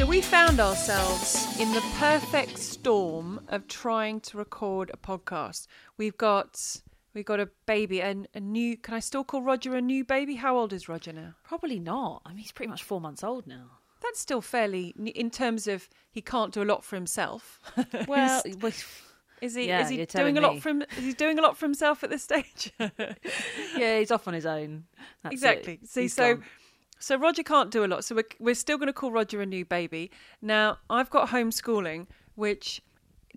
So we found ourselves in the perfect storm of trying to record a podcast. We've got we've got a baby and a new. Can I still call Roger a new baby? How old is Roger now? Probably not. I mean, he's pretty much four months old now. That's still fairly in terms of he can't do a lot for himself. Well, Is- he yeah, is he doing a lot me. for him? Is he doing a lot for himself at this stage? yeah, he's off on his own. That's it. exactly. See, He's so gone. So Roger can't do a lot. So we're we're still going to call Roger a new baby. Now I've got homeschooling, which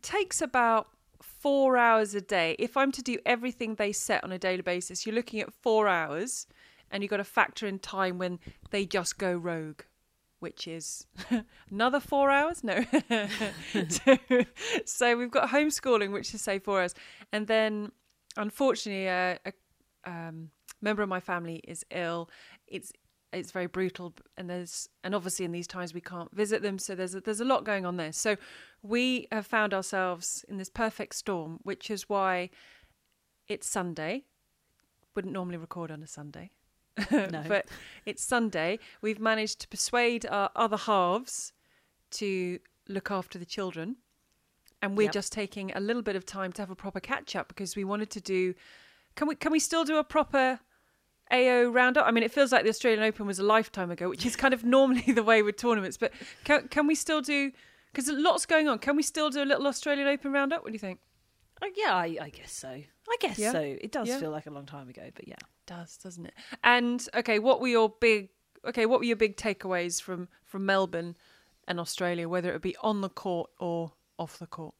takes about four hours a day. If I'm to do everything they set on a daily basis, you're looking at four hours, and you've got to factor in time when they just go rogue. Which is another four hours? No. so, we've got homeschooling, which is say four hours, and then unfortunately, uh, a um, member of my family is ill. It's it's very brutal, and there's and obviously in these times we can't visit them, so there's a, there's a lot going on there. So we have found ourselves in this perfect storm, which is why it's Sunday. Wouldn't normally record on a Sunday, No. but it's Sunday. We've managed to persuade our other halves to look after the children. And we're Yep. just taking a little bit of time to have a proper catch up because we wanted to do. Can we can we still do a proper AO roundup? I mean, it feels like the Australian Open was a lifetime ago, which is kind of normally the way with tournaments. But can can we still do? Because lots going on. Can we still do a little Australian Open roundup? What do you think? Oh, yeah, I, I guess so. I guess Yeah? so. It does Yeah. feel like a long time ago, but yeah. does, doesn't it? And okay, what were your big okay, what were your big takeaways from from Melbourne and Australia, whether it be on the court or off the court?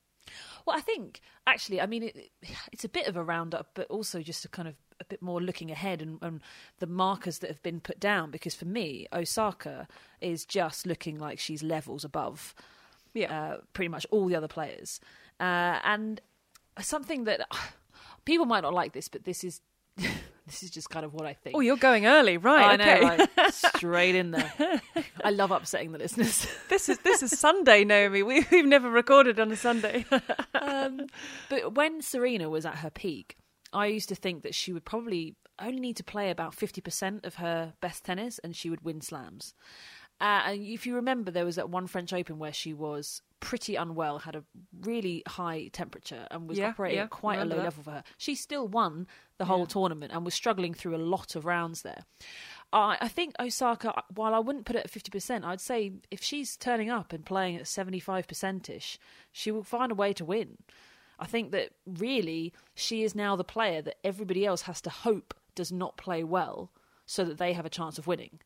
Well, I think actually, I mean, it, it's a bit of a roundup, but also just a kind of a bit more looking ahead and, and the markers that have been put down. Because for me, Osaka is just looking like she's levels above Yeah. uh, pretty much all the other players. Uh, and something that people might not like this, but this is this is just kind of what I think. oh, you're going early, right? I okay. know, right? Straight in there. I love upsetting the listeners. this is this is Sunday, Naomi. We, we've never recorded on a Sunday. um, but when Serena was at her peak, I used to think that she would probably only need to play about 50% of her best tennis and she would win slams. Uh, and if you remember, there was that one French Open where she was pretty unwell, had a really high temperature, and was Yeah, operating yeah, at quite a low that. level for her. She still won the whole tournament and was struggling through a lot of rounds there. I I think Osaka, while I wouldn't put it at 50%, I'd say if she's turning up and playing at 75% ish, she will find a way to win. I think that really she is now the player that everybody else has to hope does not play well so that they have a chance of winning.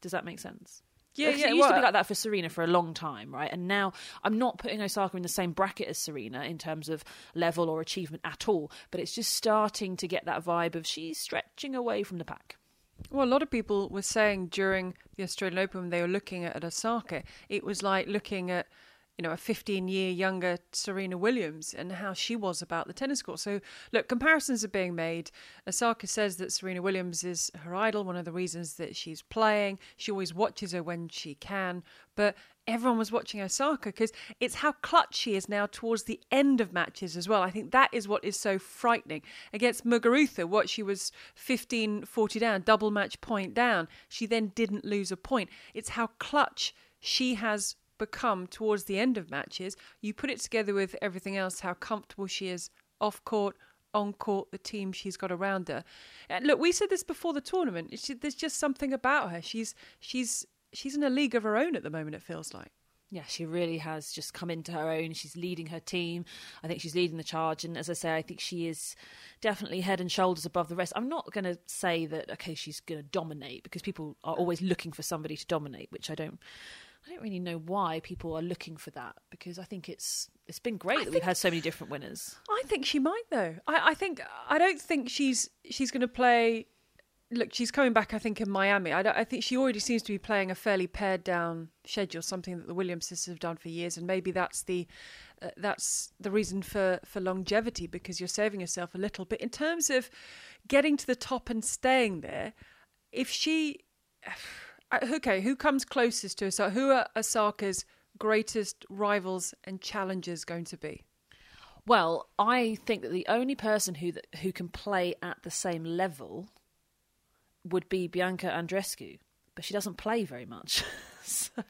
Does that make sense? Yeah, yeah, It used to be like that for Serena for a long time, right? And now I'm not putting Osaka in the same bracket as Serena in terms of level or achievement at all, but it's just starting to get that vibe of she's stretching away from the pack. Well, a lot of people were saying during the Australian Open when they were looking at Osaka, it was like looking at, you know, a 15 year younger Serena Williams and how she was about the tennis court. So, look, comparisons are being made. Osaka says that Serena Williams is her idol, one of the reasons that she's playing. She always watches her when she can. But everyone was watching Osaka because it's how clutch she is now towards the end of matches as well. I think that is what is so frightening. Against Muguruza, what she was 15 40 down, double match point down, she then didn't lose a point. It's how clutch she has become towards the end of matches. You put it together with everything else, how comfortable she is off court. On court, the team she's got around her. And look, we said this before the tournament. She, there's just something about her. She's she's she's in a league of her own at the moment. It feels like. Yeah, she really has just come into her own. She's leading her team. I think she's leading the charge. And as I say, I think she is definitely head and shoulders above the rest. I'm not going to say that, okay, she's going to dominate because people are always looking for somebody to dominate, which I don't. I don't really know why people are looking for that because I think it's it's been great that we've had so many different winners. I think she might though. I, I think I don't think she's she's going to play. Look, she's coming back. I think in Miami. I, I think she already seems to be playing a fairly pared down schedule, something that the Williams sisters have done for years, and maybe that's the uh, that's the reason for for longevity because you're saving yourself a little bit in terms of getting to the top and staying there. If she, okay, who comes closest to Osaka? Who are Osaka's greatest rivals and challengers going to be? Well, I think that the only person who who can play at the same level would be Bianca Andreescu, but she doesn't play very much. so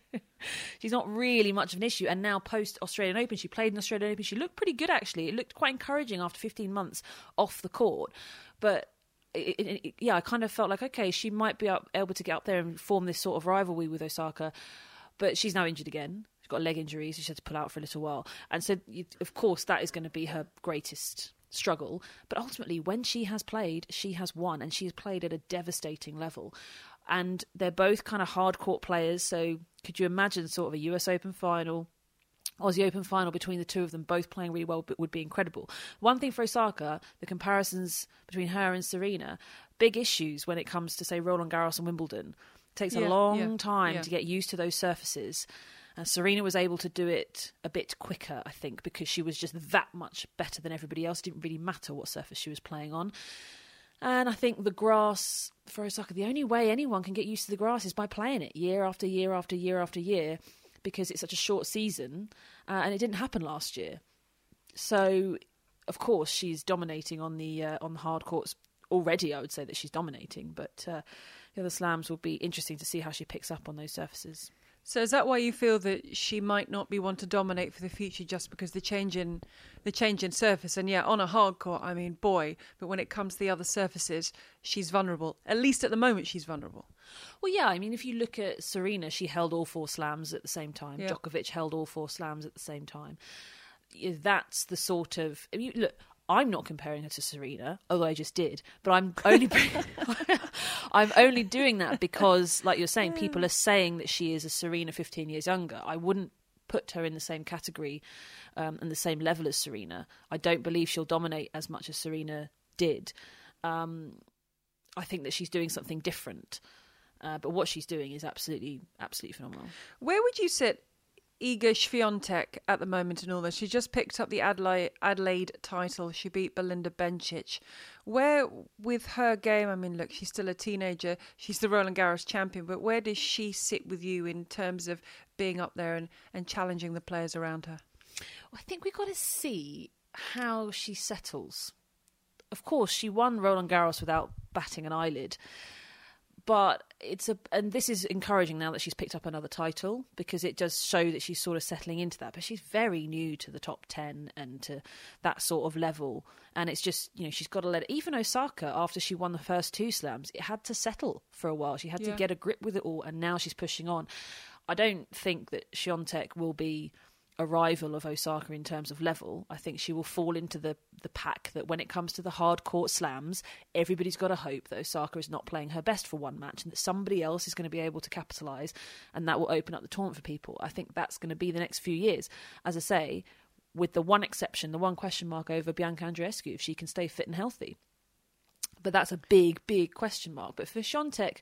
she's not really much of an issue. And now post Australian Open, she played in Australian Open. She looked pretty good actually. It looked quite encouraging after 15 months off the court. But it, it, it, yeah, I kind of felt like okay, she might be up, able to get up there and form this sort of rivalry with Osaka. But she's now injured again. She's got a leg injury, so she had to pull out for a little while. And so, of course, that is going to be her greatest struggle. But ultimately, when she has played, she has won, and she has played at a devastating level. And they're both kind of hard court players. So, could you imagine sort of a US Open final? Aussie Open final between the two of them, both playing really well, but would be incredible. One thing for Osaka, the comparisons between her and Serena, big issues when it comes to say Roland Garros and Wimbledon. It takes yeah, a long yeah, time yeah. to get used to those surfaces. And Serena was able to do it a bit quicker, I think, because she was just that much better than everybody else. It didn't really matter what surface she was playing on. And I think the grass for Osaka, the only way anyone can get used to the grass is by playing it year after year after year after year because it's such a short season uh, and it didn't happen last year. So, of course, she's dominating on the uh, on the hard courts already. I would say that she's dominating, but uh, the other slams will be interesting to see how she picks up on those surfaces. So is that why you feel that she might not be one to dominate for the future just because the change in the change in surface and yeah on a hard court, I mean boy but when it comes to the other surfaces she's vulnerable at least at the moment she's vulnerable. Well yeah I mean if you look at Serena she held all four slams at the same time yeah. Djokovic held all four slams at the same time that's the sort of I mean, look I'm not comparing her to Serena, although I just did. But I'm only I'm only doing that because, like you're saying, people are saying that she is a Serena 15 years younger. I wouldn't put her in the same category um, and the same level as Serena. I don't believe she'll dominate as much as Serena did. Um, I think that she's doing something different. Uh, but what she's doing is absolutely, absolutely phenomenal. Where would you sit Iga Swiatek at the moment in all this. She just picked up the Adelaide, Adelaide title. She beat Belinda Bencic. Where, with her game, I mean, look, she's still a teenager. She's the Roland Garros champion, but where does she sit with you in terms of being up there and, and challenging the players around her? I think we've got to see how she settles. Of course, she won Roland Garros without batting an eyelid but it's a and this is encouraging now that she's picked up another title because it does show that she's sort of settling into that but she's very new to the top 10 and to that sort of level. And it's just you know she's got to let it, even Osaka after she won the first two slams it had to settle for a while. She had yeah. to get a grip with it all and now she's pushing on. I don't think that Swiatek will be a rival of Osaka in terms of level. I think she will fall into the, the pack that when it comes to the hard court slams, everybody's got to hope that Osaka is not playing her best for one match and that somebody else is going to be able to capitalise and that will open up the tournament for people. I think that's going to be the next few years. As I say, with the one exception, the one question mark over Bianca Andreescu, if she can stay fit and healthy. But that's a big, big question mark. But for Swiatek,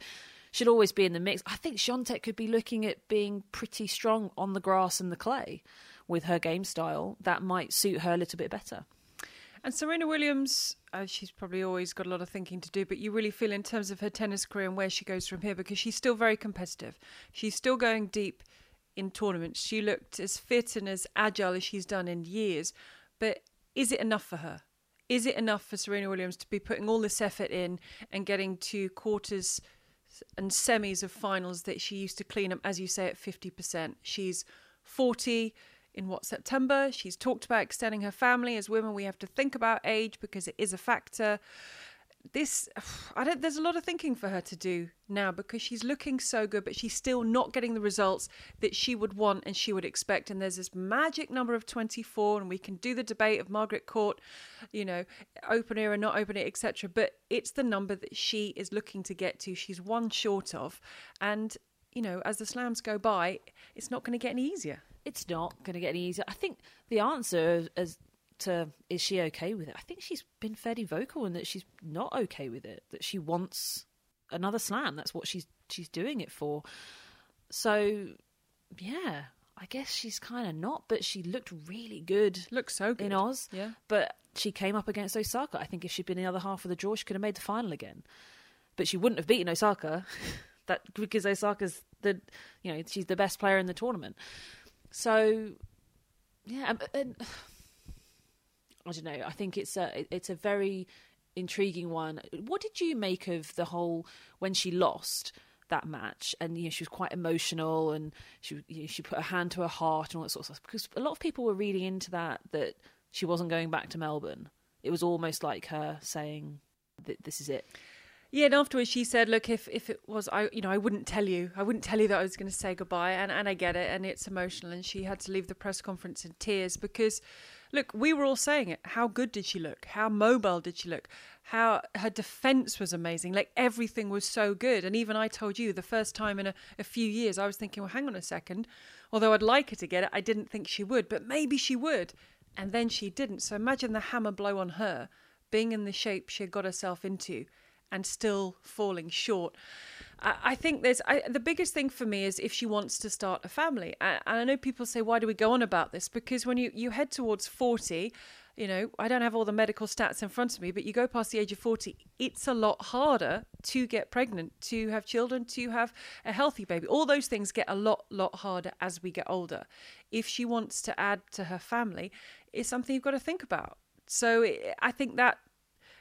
she'll always be in the mix. I think Swiatek could be looking at being pretty strong on the grass and the clay with her game style. That might suit her a little bit better. And Serena Williams, uh, she's probably always got a lot of thinking to do, but you really feel in terms of her tennis career and where she goes from here because she's still very competitive. She's still going deep in tournaments. She looked as fit and as agile as she's done in years. But is it enough for her? Is it enough for Serena Williams to be putting all this effort in and getting to quarters and semis of finals that she used to clean up, as you say, at 50%. She's 40 in what September. She's talked about extending her family. As women, we have to think about age because it is a factor this I don't there's a lot of thinking for her to do now because she's looking so good but she's still not getting the results that she would want and she would expect. And there's this magic number of 24 and we can do the debate of Margaret Court you know open era not open it etc but it's the number that she is looking to get to. She's one short of. And you know as the slams go by it's not going to get any easier. It's not going to get any easier. I think the answer, as to is she okay with it? I think she's been fairly vocal in that she's not okay with it. That she wants another slam. That's what she's she's doing it for. So yeah, I guess she's kind of not, but she looked really good. Looks so good in Oz. Yeah, but she came up against Osaka. I think if she'd been in the other half of the draw, she could have made the final again. But she wouldn't have beaten Osaka. that because Osaka's the you know she's the best player in the tournament. So yeah, and, I don't know. I think it's a it's a very intriguing one. What did you make of the whole when she lost? that match, and you know she was quite emotional, and she you know, she put her hand to her heart and all that sort of stuff. Because a lot of people were reading into that that she wasn't going back to Melbourne. It was almost like her saying that this is it. Yeah, and afterwards she said, "Look, if if it was I, you know, I wouldn't tell you. I wouldn't tell you that I was going to say goodbye." And and I get it, and it's emotional, and she had to leave the press conference in tears because, look, we were all saying it. How good did she look? How mobile did she look? How her defense was amazing. Like everything was so good. And even I told you the first time in a, a few years, I was thinking, well, hang on a second. Although I'd like her to get it, I didn't think she would, but maybe she would. And then she didn't. So imagine the hammer blow on her, being in the shape she had got herself into and still falling short. I, think there's I, the biggest thing for me is if she wants to start a family. And I, I know people say, why do we go on about this? Because when you, you head towards 40, you know, I don't have all the medical stats in front of me, but you go past the age of 40, it's a lot harder to get pregnant, to have children, to have a healthy baby. All those things get a lot, lot harder as we get older. If she wants to add to her family, it's something you've got to think about. So I think that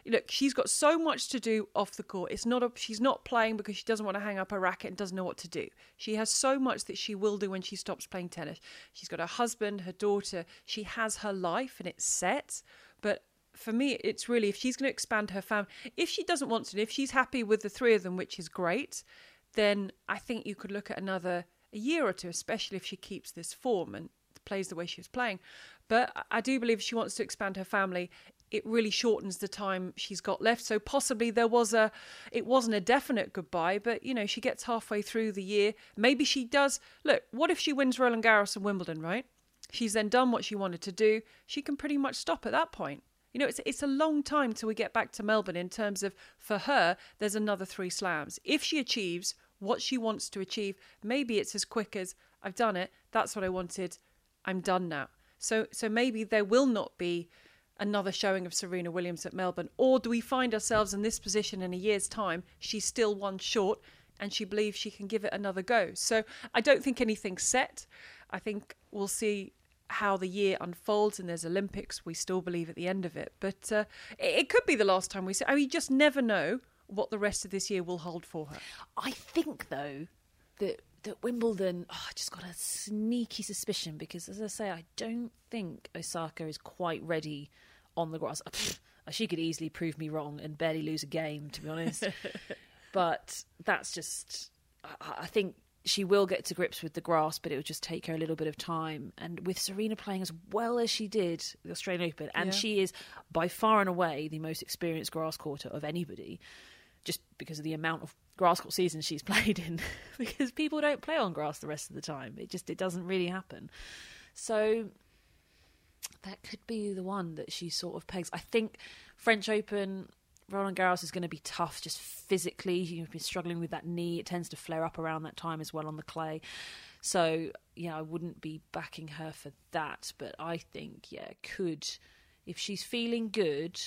look, she's got so much to do off the court. It's not a, she's not playing because she doesn't want to hang up her racket and doesn't know what to do. She has so much that she will do when she stops playing tennis. She's got her husband, her daughter. She has her life and it's set. But for me, it's really if she's going to expand her family. If she doesn't want to, if she's happy with the three of them, which is great, then I think you could look at another a year or two, especially if she keeps this form and plays the way she was playing. But I do believe she wants to expand her family, it really shortens the time she's got left. So possibly there was a, it wasn't a definite goodbye, but you know she gets halfway through the year. Maybe she does. Look, what if she wins Roland Garros and Wimbledon? Right? She's then done what she wanted to do. She can pretty much stop at that point. You know, it's it's a long time till we get back to Melbourne. In terms of for her, there's another three slams. If she achieves what she wants to achieve, maybe it's as quick as I've done it. That's what I wanted. I'm done now. So so maybe there will not be another showing of Serena Williams at Melbourne? Or do we find ourselves in this position in a year's time? She's still one short and she believes she can give it another go. So I don't think anything's set. I think we'll see how the year unfolds and there's Olympics. We still believe at the end of it. But uh, it, could be the last time we see. I mean, you just never know what the rest of this year will hold for her. I think, though, that that Wimbledon, oh, I just got a sneaky suspicion because, as I say, I don't think Osaka is quite ready on the grass. she could easily prove me wrong and barely lose a game, to be honest. but that's just, I, I think she will get to grips with the grass, but it will just take her a little bit of time. And with Serena playing as well as she did the Australian Open, and yeah. she is by far and away the most experienced grass courter of anybody, just because of the amount of grass court seasons she's played in. because people don't play on grass the rest of the time. It just it doesn't really happen. So that could be the one that she sort of pegs. I think French Open, Roland Garros is going to be tough just physically. You've been struggling with that knee. It tends to flare up around that time as well on the clay. So, yeah, I wouldn't be backing her for that. But I think, yeah, could, if she's feeling good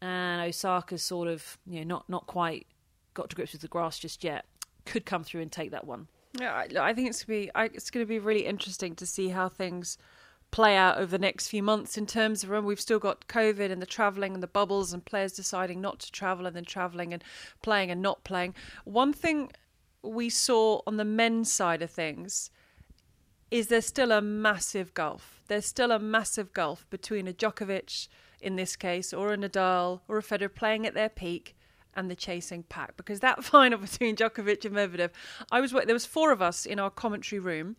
and Osaka's sort of, you know, not, not quite got to grips with the grass just yet, could come through and take that one. Yeah, I, think it's going to be, I, it's going to be really interesting to see how things play out over the next few months in terms of when we've still got COVID and the travelling and the bubbles and players deciding not to travel and then travelling and playing and not playing. One thing we saw on the men's side of things is there's still a massive gulf. There's still a massive gulf between a Djokovic, in this case, or a Nadal or a Federer playing at their peak and the chasing pack. Because that final between Djokovic and Medvedev, I was there was four of us in our commentary room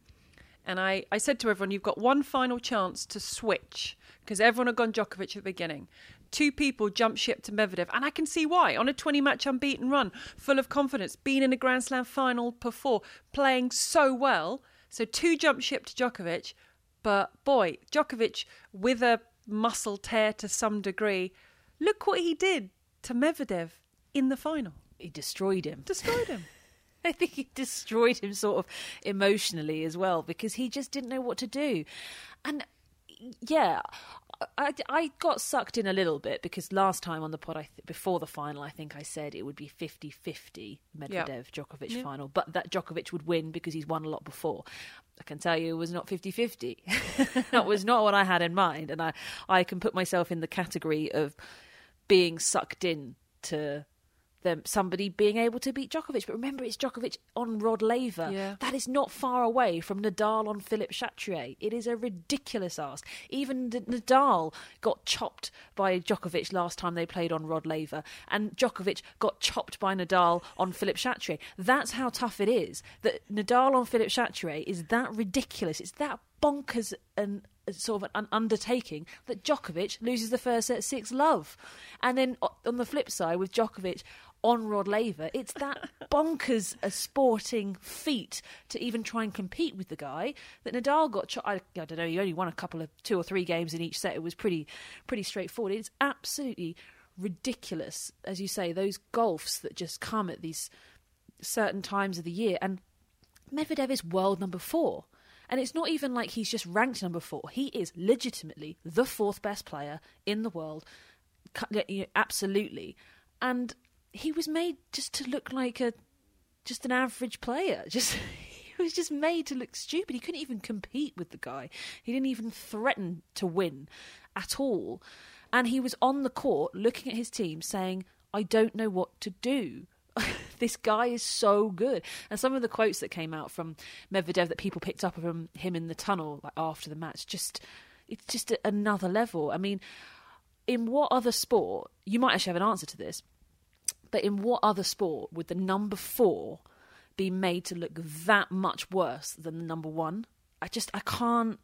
and I, I said to everyone, you've got one final chance to switch because everyone had gone Djokovic at the beginning. Two people jumped ship to Medvedev, and I can see why. On a 20 match unbeaten run, full of confidence, being in a Grand Slam final before, playing so well. So two jump ship to Djokovic, but boy, Djokovic with a muscle tear to some degree. Look what he did to Medvedev in the final. He destroyed him. Destroyed him. I think he destroyed him sort of emotionally as well because he just didn't know what to do. And yeah, I, I got sucked in a little bit because last time on the pod, I th- before the final, I think I said it would be 50 50 Medvedev yep. Djokovic yeah. final, but that Djokovic would win because he's won a lot before. I can tell you it was not 50 50. that was not what I had in mind. And I, I can put myself in the category of being sucked in to them somebody being able to beat Djokovic. But remember, it's Djokovic on Rod Laver. Yeah. That is not far away from Nadal on Philippe Chatrier. It is a ridiculous ask. Even Nadal got chopped by Djokovic last time they played on Rod Laver, and Djokovic got chopped by Nadal on Philippe Chatrier. That's how tough it is. That Nadal on Philippe Chatrier is that ridiculous. It's that bonkers and uh, sort of an undertaking that Djokovic loses the first set six love, and then on the flip side with Djokovic on Rod Laver. It's that bonkers a sporting feat to even try and compete with the guy that Nadal got. Cho- I, I, don't know. He only won a couple of two or three games in each set. It was pretty pretty straightforward. It's absolutely ridiculous, as you say, those golfs that just come at these certain times of the year. And Medvedev is world number four. And it's not even like he's just ranked number four. He is legitimately the fourth best player in the world. Absolutely. And he was made just to look like a just an average player. Just he was just made to look stupid. He couldn't even compete with the guy. He didn't even threaten to win at all. And he was on the court looking at his team saying, "I don't know what to do." this guy is so good. And some of the quotes that came out from Medvedev that people picked up from him in the tunnel like after the match, just it's just another level. I mean, in what other sport you might actually have an answer to this? But in what other sport would the number four be made to look that much worse than the number one? I just I can't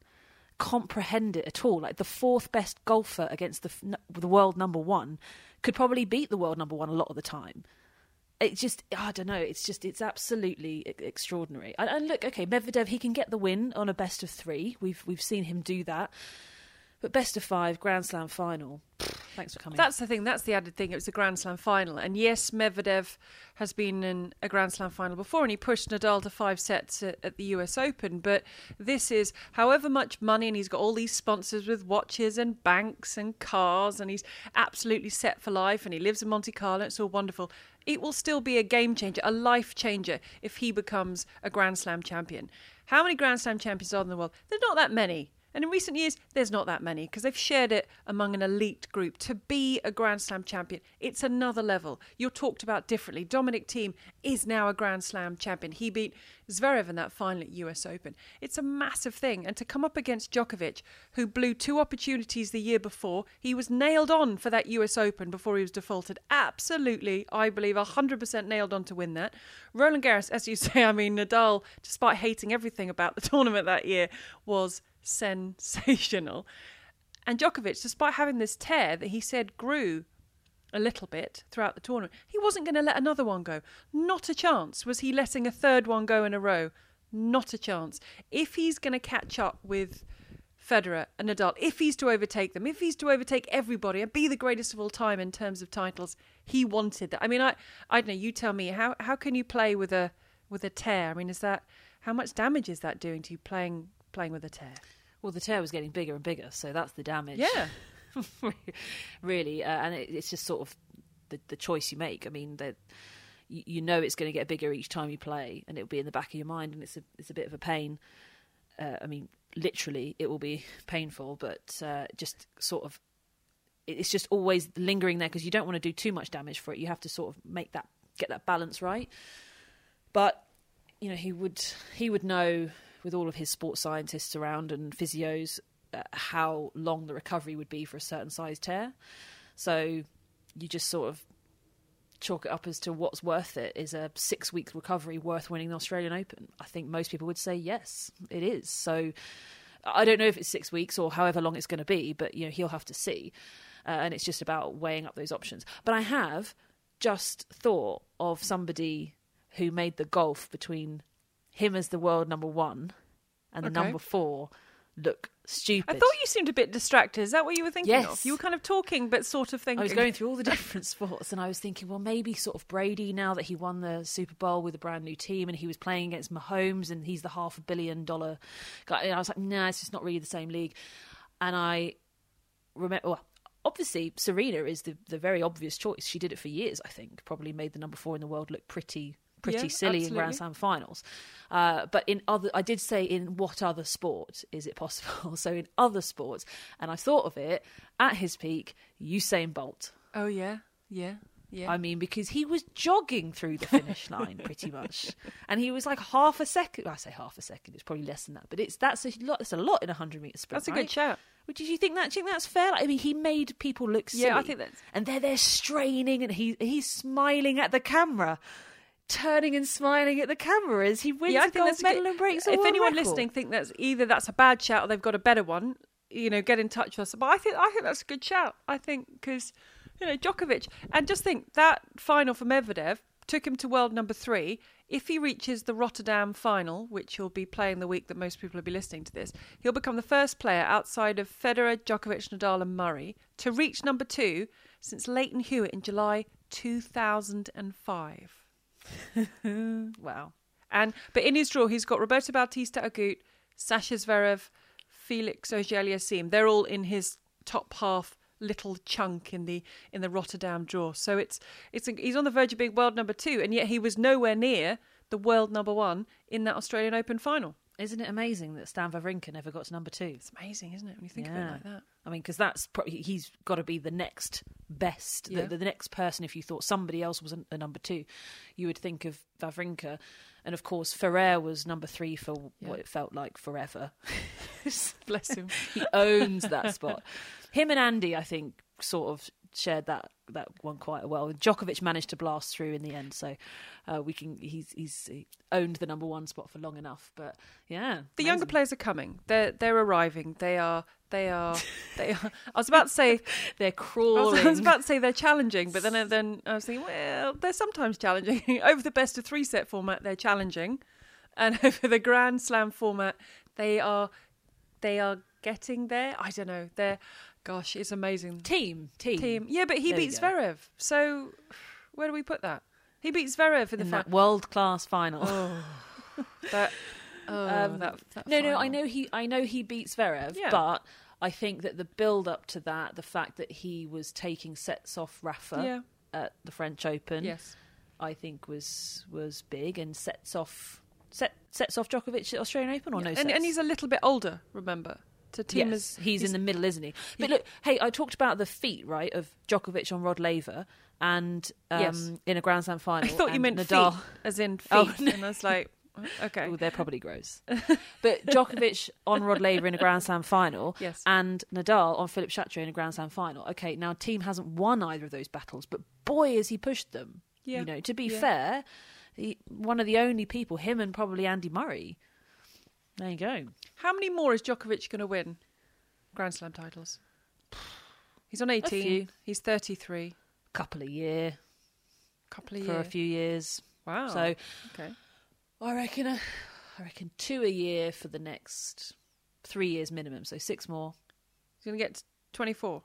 comprehend it at all. Like the fourth best golfer against the the world number one could probably beat the world number one a lot of the time. It just I don't know. It's just it's absolutely extraordinary. And, and look, okay, Medvedev he can get the win on a best of three. We've we've seen him do that. But best of five, Grand Slam final. Thanks for coming. That's the thing. That's the added thing. It was a Grand Slam final, and yes, Medvedev has been in a Grand Slam final before, and he pushed Nadal to five sets at, at, the U.S. Open. But this is, however much money, and he's got all these sponsors with watches and banks and cars, and he's absolutely set for life, and he lives in Monte Carlo. It's all wonderful. It will still be a game changer, a life changer, if he becomes a Grand Slam champion. How many Grand Slam champions are in the world? There's not that many. And in recent years, there's not that many because they've shared it among an elite group. To be a Grand Slam champion, it's another level. You're talked about differently. Dominic Thiem is now a Grand Slam champion. He beat Zverev in that final at US Open. It's a massive thing. And to come up against Djokovic, who blew two opportunities the year before, he was nailed on for that US Open before he was defaulted. Absolutely, I believe, 100% nailed on to win that. Roland Garros, as you say, I mean, Nadal, despite hating everything about the tournament that year, was sensational. And Djokovic, despite having this tear that he said grew a little bit throughout the tournament, he wasn't going to let another one go. Not a chance. Was he letting a third one go in a row? Not a chance. If he's going to catch up with Federer and Nadal, if he's to overtake them, if he's to overtake everybody and be the greatest of all time in terms of titles, he wanted that. I mean, I I don't know. You tell me how how can you play with a with a tear? I mean, is that how much damage is that doing to you playing playing with a tear? Well, the tear was getting bigger and bigger, so that's the damage. Yeah. really, uh, and it, it's just sort of the, the choice you make. I mean, that you, you, know it's going to get bigger each time you play, and it'll be in the back of your mind, and it's a it's a bit of a pain. Uh, I mean, literally, it will be painful, but uh, just sort of it's just always lingering there because you don't want to do too much damage for it. You have to sort of make that get that balance right. But you know, he would he would know with all of his sports scientists around and physios how long the recovery would be for a certain size tear. So you just sort of chalk it up as to what's worth it. Is a six week recovery worth winning the Australian Open? I think most people would say yes, it is. So I don't know if it's six weeks or however long it's going to be, but you know he'll have to see. Uh, and it's just about weighing up those options. But I have just thought of somebody who made the gulf between him as the world number one and the okay. number four look stupid. I thought you seemed a bit distracted. Is that what you were thinking yes. of? You were kind of talking, but sort of thinking. I was going through all the different sports, and I was thinking, well, maybe sort of Brady now that he won the Super Bowl with a brand new team, and he was playing against Mahomes, and he's the half a billion dollar guy. And I was like, nah, it's just not really the same league. And I remember, well, obviously, Serena is the the very obvious choice. She did it for years, I think. Probably made the number four in the world look pretty pretty yeah, silly absolutely. in Grand Slam finals. Uh, but in other, I did say in what other sport is it possible? so in other sports, and I thought of it at his peak, Usain Bolt. Oh yeah, yeah. Yeah. I mean, because he was jogging through the finish line pretty much, and he was like half a second. I say half a second; it's probably less than that, but it's that's a lot. That's a lot in a hundred meter sprint. That's a right? good shout. Would you think that? Do you think that's fair? Like, I mean, he made people look silly. Yeah, I think that's- And they're there straining, and he he's smiling at the camera, turning and smiling at the camera as he wins yeah, I a think gold medal good- and breaks. If anyone record. listening think that's either that's a bad shout or they've got a better one, you know, get in touch with us. But I think I think that's a good shout. I think because you know Djokovic, and just think that final for Medvedev took him to world number three. If he reaches the Rotterdam final, which he'll be playing the week that most people will be listening to this, he'll become the first player outside of Federer, Djokovic, Nadal, and Murray to reach number two since Lleyton Hewitt in July 2005. wow, And but in his draw, he's got Roberto Bautista Agut, Sasha Zverev, Felix Auger-Aliassime. They're all in his top half little chunk in the in the Rotterdam draw. So it's it's he's on the verge of being world number two, and yet he was nowhere near the world number one in that Australian Open final. Isn't it amazing that Stan Wawrinka never got to number two? It's amazing, isn't it, when you think of it Yeah. like that? I mean, because that's pro- he's got to be the next best, Yeah. the, the next person. If you thought somebody else was a, a number two, you would think of Wawrinka, and of course Ferrer was number three for Yeah. what it felt like forever. Bless him. he owns that spot. Him and Andy, I think, sort of shared that that one quite well. Djokovic managed to blast through in the end, so uh, we can. He's he's he owned the number one spot for long enough. But yeah, The younger players are coming. They're they're arriving. They are they are they are. I was about to say they're I was, crawling. I was about to say they're challenging, but then then I was thinking, well, they're sometimes challenging. over the best of three set format, they're challenging, and over the Grand Slam format, they are they are getting there. I don't know. They're gosh, it's amazing. Thiem Thiem Thiem, yeah, but he There beats go. Zverev. So where do we put that? He beats Zverev in the in that world class final. That, oh, Um, that, that no, no, I know he, I know he beats Zverev, Yeah. but I think that the build up to that, the fact that he was taking sets off Rafa Yeah. at the French Open, Yes. I think was was big and sets off set sets off Djokovic at Australian Open or no and, and he's a little bit older. Remember, yes, is he's, in the middle, isn't he? But look, hey, I talked about the feat, right, of Djokovic on Rod Laver and um, Yes. in a Grand Slam final. I thought you meant Nadal. feet, as in feet, Oh, no. and I was like, okay. Oh, they're probably gross. but Djokovic on Rod Laver in a Grand Slam final, Yes. and Nadal on Philippe Chatrier in a Grand Slam final. Okay, now Thiem hasn't won either of those battles, but boy has he pushed them. Yeah. You know, to be Yeah. fair, he, one of the only people, him and probably Andy Murray. There you go. How many more is Djokovic going to win? Grand Slam titles. He's on 18. He's 33. Couple a year Couple of year. for years. a few years. Wow. So okay. I reckon, uh, I reckon two a year for the next three years minimum. So six more. He's going to get 24.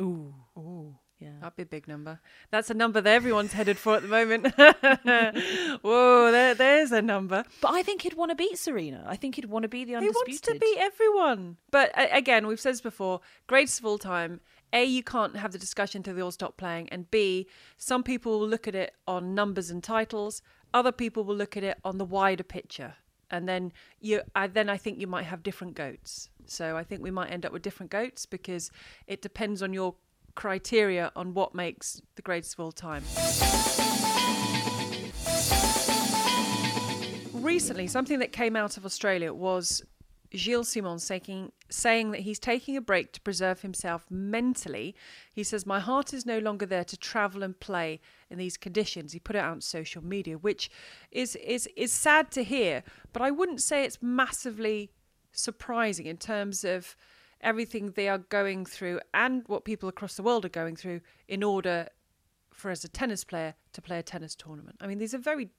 Ooh, Ooh. Yeah. That'd be a big number. That's a number that everyone's headed for at the moment. Whoa, there, there's a number. But I think he'd want to beat Serena. I think he'd want to be the undisputed. He wants to beat everyone. But a- again, we've said this before greatest of all time. A, you can't have the discussion until they all stop playing. And B, some people will look at it on numbers and titles, other people will look at it on the wider picture. And then you, I, then I think you might have different goats. So I think we might end up with different goats because it depends on your criteria on what makes the greatest of all time. Recently, something that came out of Australia was Gilles Simon saying, saying that he's taking a break to preserve himself mentally. He says, My heart is no longer there to travel and play in these conditions. He put it out on social media, which is, is, is sad to hear, but I wouldn't say it's massively surprising in terms of everything they are going through and what people across the world are going through in order for as a tennis player to play a tennis tournament. I mean, these are very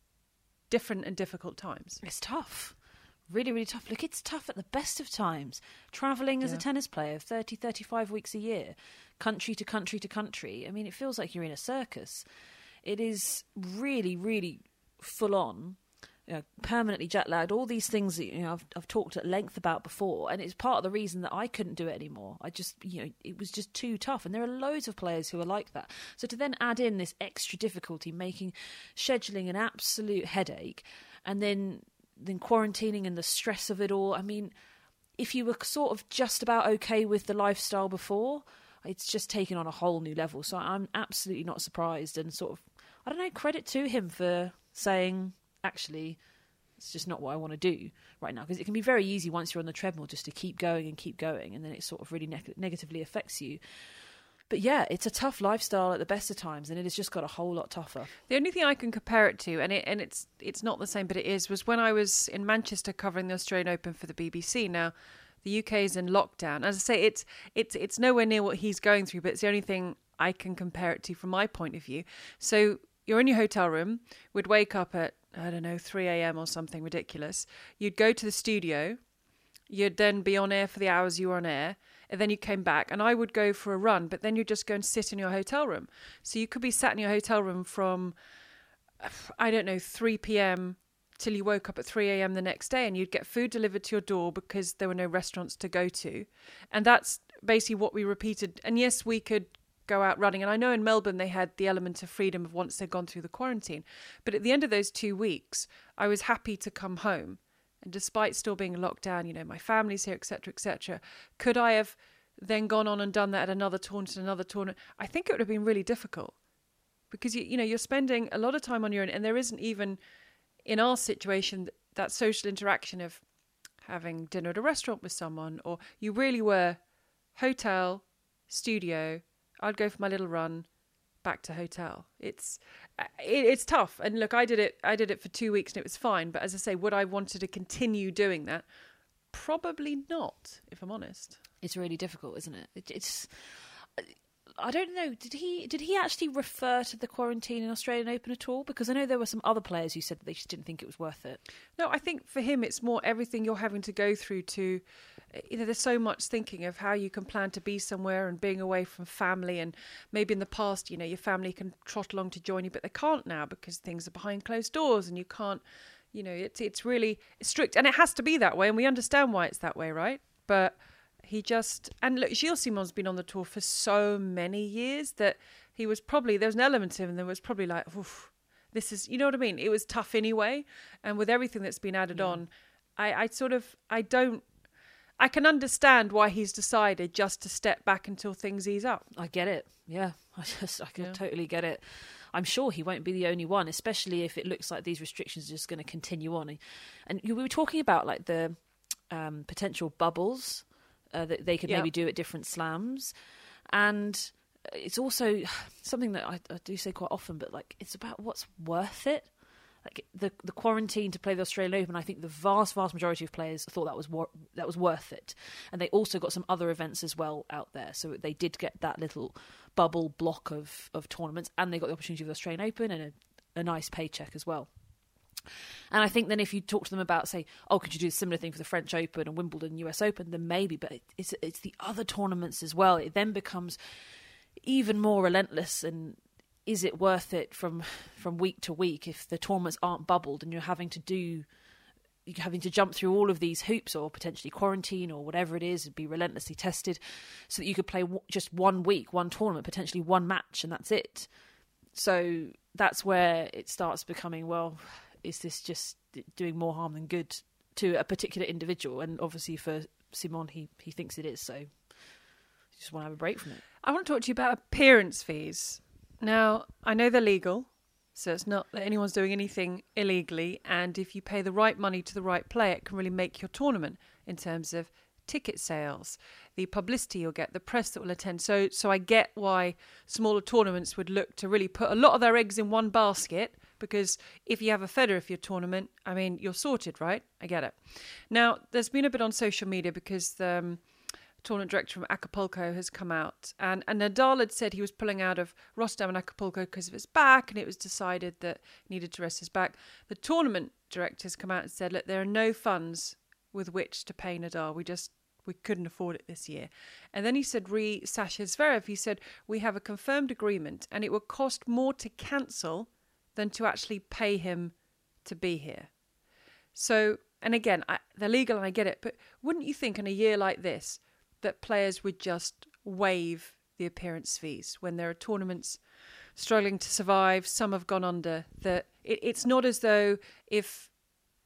different and difficult times. It's tough. Really, really tough. Look, it's tough at the best of times. Travelling as a tennis player 30, 35 weeks a year, country to country to country. I mean, it feels like you're in a circus. It is really, really full on. You know, permanently jet lagged, all these things that you know I've, I've talked at length about before, and it's part of the reason that I couldn't do it anymore. I just, you know, it was just too tough, and there are loads of players who are like that. So to then add in this extra difficulty, making scheduling an absolute headache, and then then quarantining and the stress of it all. I mean, if you were sort of just about okay with the lifestyle before, it's just taken on a whole new level. So I'm absolutely not surprised and sort of, I don't know, credit to him for saying, actually, it's just not what I want to do right now. Because it can be very easy once you're on the treadmill just to keep going and keep going, and then it sort of really neg- negatively affects you. But yeah, it's a tough lifestyle at the best of times, and it has just got a whole lot tougher. The only thing I can compare it to, and it and it's it's not the same, but it is, was when I was in Manchester covering the Australian Open for the BBC. Now, the UK is in lockdown. As I say, it's it's it's nowhere near what he's going through, but it's the only thing I can compare it to from my point of view. So you're in your hotel room. We'd wake up at I don't know 3 a.m. or something ridiculous. You'd go to the studio. You'd then be on air for the hours you were on air, and then you came back. And I would go for a run, but then you'd just go and sit in your hotel room. So you could be sat in your hotel room from I don't know 3 p.m. till you woke up at 3 a.m. the next day, and you'd get food delivered to your door because there were no restaurants to go to, and that's basically what we repeated. And yes, we could go out running. And I know in Melbourne they had the element of freedom of once they'd gone through the quarantine. But at the end of those two weeks, I was happy to come home. And despite still being locked down, you know, my family's here, etc., etc. Could I have then gone on and done that at another tournament, another tournament? I think it would have been really difficult because you you know you're spending a lot of time on your own, and there isn't even in our situation that social interaction of having dinner at a restaurant with someone, or you really were hotel, studio, I'd go for my little run back to hotel. It's uh, it, it's tough. And look, I did it. I did it for two weeks and it was fine. But as I say, would I wanted to continue doing that? Probably not, if I'm honest. It's really difficult, isn't it? it it's. I don't know. Did he did he actually refer to the quarantine in Australian Open at all? Because I know there were some other players who said that they just didn't think it was worth it. No, I think for him it's more everything you're having to go through to you know there's so much thinking of how you can plan to be somewhere and being away from family and maybe in the past you know your family can trot along to join you but they can't now because things are behind closed doors and you can't you know it's it's really strict. And it has to be that way and we understand why it's that way right? But he just and look Gilles Simon's been on the tour for so many years that he was probably there was an element of him that was probably like Oof, this is you know what I mean? It was tough anyway. And with everything that's been added yeah. on I, I sort of I don't I can understand why he's decided just to step back until things ease up. I get it. Yeah, I just I can yeah. totally get it. I'm sure he won't be the only one, especially if it looks like these restrictions are just going to continue on. And we were talking about like the um, potential bubbles uh, that they could yeah. maybe do at different slams, and it's also something that I, I do say quite often. But like, it's about what's worth it like the the quarantine to play the Australian Open, I think the vast vast majority of players thought that was wor- that was worth it, and they also got some other events as well out there. So they did get that little bubble block of of tournaments, and they got the opportunity of the Australian Open and a, a nice paycheck as well. And I think then if you talk to them about, say, oh, could you do a similar thing for the French Open and Wimbledon, US Open, then maybe. But it's it's the other tournaments as well. It then becomes even more relentless and is it worth it from from week to week if the tournaments aren't bubbled and you're having to do you're having to jump through all of these hoops or potentially quarantine or whatever it is and be relentlessly tested so that you could play just one week one tournament potentially one match and that's it? So that's where it starts becoming well is this just doing more harm than good to a particular individual? And obviously for simon he he thinks it is so just want to have a break from it. I want to talk to you about appearance fees now, I know they're legal, so it's not that anyone's doing anything illegally. And if you pay the right money to the right player, it can really make your tournament in terms of ticket sales, the publicity you'll get, the press that will attend. So, so I get why smaller tournaments would look to really put a lot of their eggs in one basket. Because if you have a Federer for your tournament, I mean, you're sorted, right? I get it. Now, there's been a bit on social media because um, tournament director from Acapulco has come out, and, and Nadal had said he was pulling out of Rotterdam and Acapulco because of his back, and it was decided that he needed to rest his back. The tournament director has come out and said, look, there are no funds with which to pay Nadal. We just we couldn't afford it this year. And then he said, re Sasha Zverev, he said, we have a confirmed agreement, and it will cost more to cancel than to actually pay him to be here. So, and again, I, they're legal and I get it, but wouldn't you think in a year like this, that players would just waive the appearance fees when there are tournaments struggling to survive. Some have gone under. That it, it's not as though if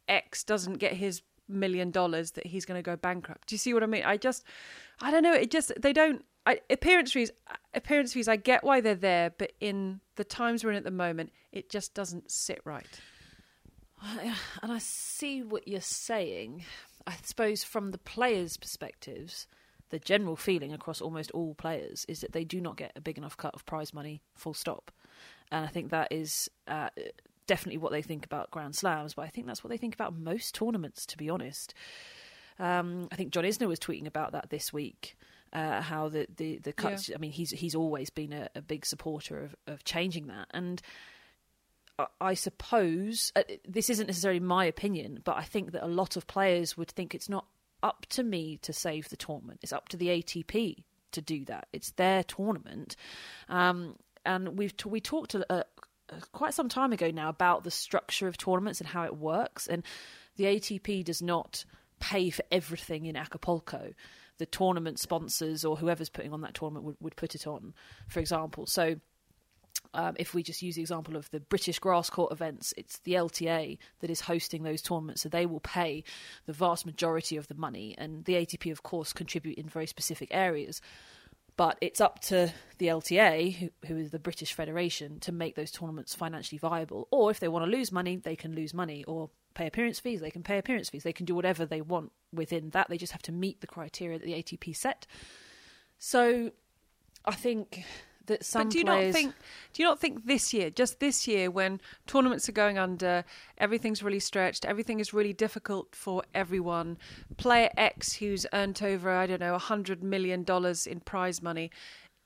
X doesn't get his million dollars that he's going to go bankrupt. Do you see what I mean? I just, I don't know. It just they don't. I, appearance fees, appearance fees. I get why they're there, but in the times we're in at the moment, it just doesn't sit right. And I see what you're saying. I suppose from the players' perspectives, the general feeling across almost all players is that they do not get a big enough cut of prize money, full stop. And I think that is uh, definitely what they think about Grand Slams, but I think that's what they think about most tournaments, to be honest. Um, I think John Isner was tweeting about that this week. Uh, how the the the cuts? Yeah. I mean, he's he's always been a, a big supporter of, of changing that, and I suppose uh, this isn't necessarily my opinion, but I think that a lot of players would think it's not up to me to save the tournament. It's up to the ATP to do that. It's their tournament, um, and we've t- we talked a, a, quite some time ago now about the structure of tournaments and how it works. And the ATP does not pay for everything in Acapulco. The tournament sponsors or whoever's putting on that tournament would, would put it on, for example. So um, if we just use the example of the British grass court events, it's the LTA that is hosting those tournaments, so they will pay the vast majority of the money, and the ATP, of course, contribute in very specific areas. But it's up to the LTA, who, who is the British Federation, to make those tournaments financially viable. Or if they want to lose money, they can lose money, or pay appearance fees. They can pay appearance fees. They can do whatever they want within that. They just have to meet the criteria that the ATP set. So I think that some but do you players... not think do you not think this year just this year when tournaments are going under everything's really stretched everything is really difficult for everyone player x who's earned over i don't know a hundred million dollars in prize money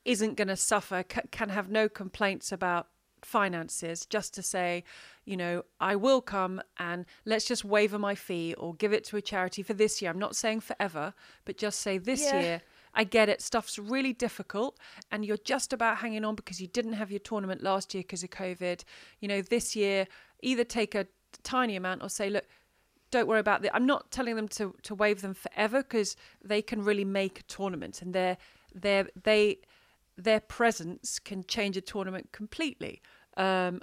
isn't going to suffer can have no complaints about finances just to say you know i will come and let's just waiver my fee or give it to a charity for this year i'm not saying forever but just say this yeah. year I get it. Stuff's really difficult, and you're just about hanging on because you didn't have your tournament last year because of COVID. You know, this year, either take a tiny amount or say, look, don't worry about that. I'm not telling them to to waive them forever because they can really make a tournament, and their their they their presence can change a tournament completely. Um,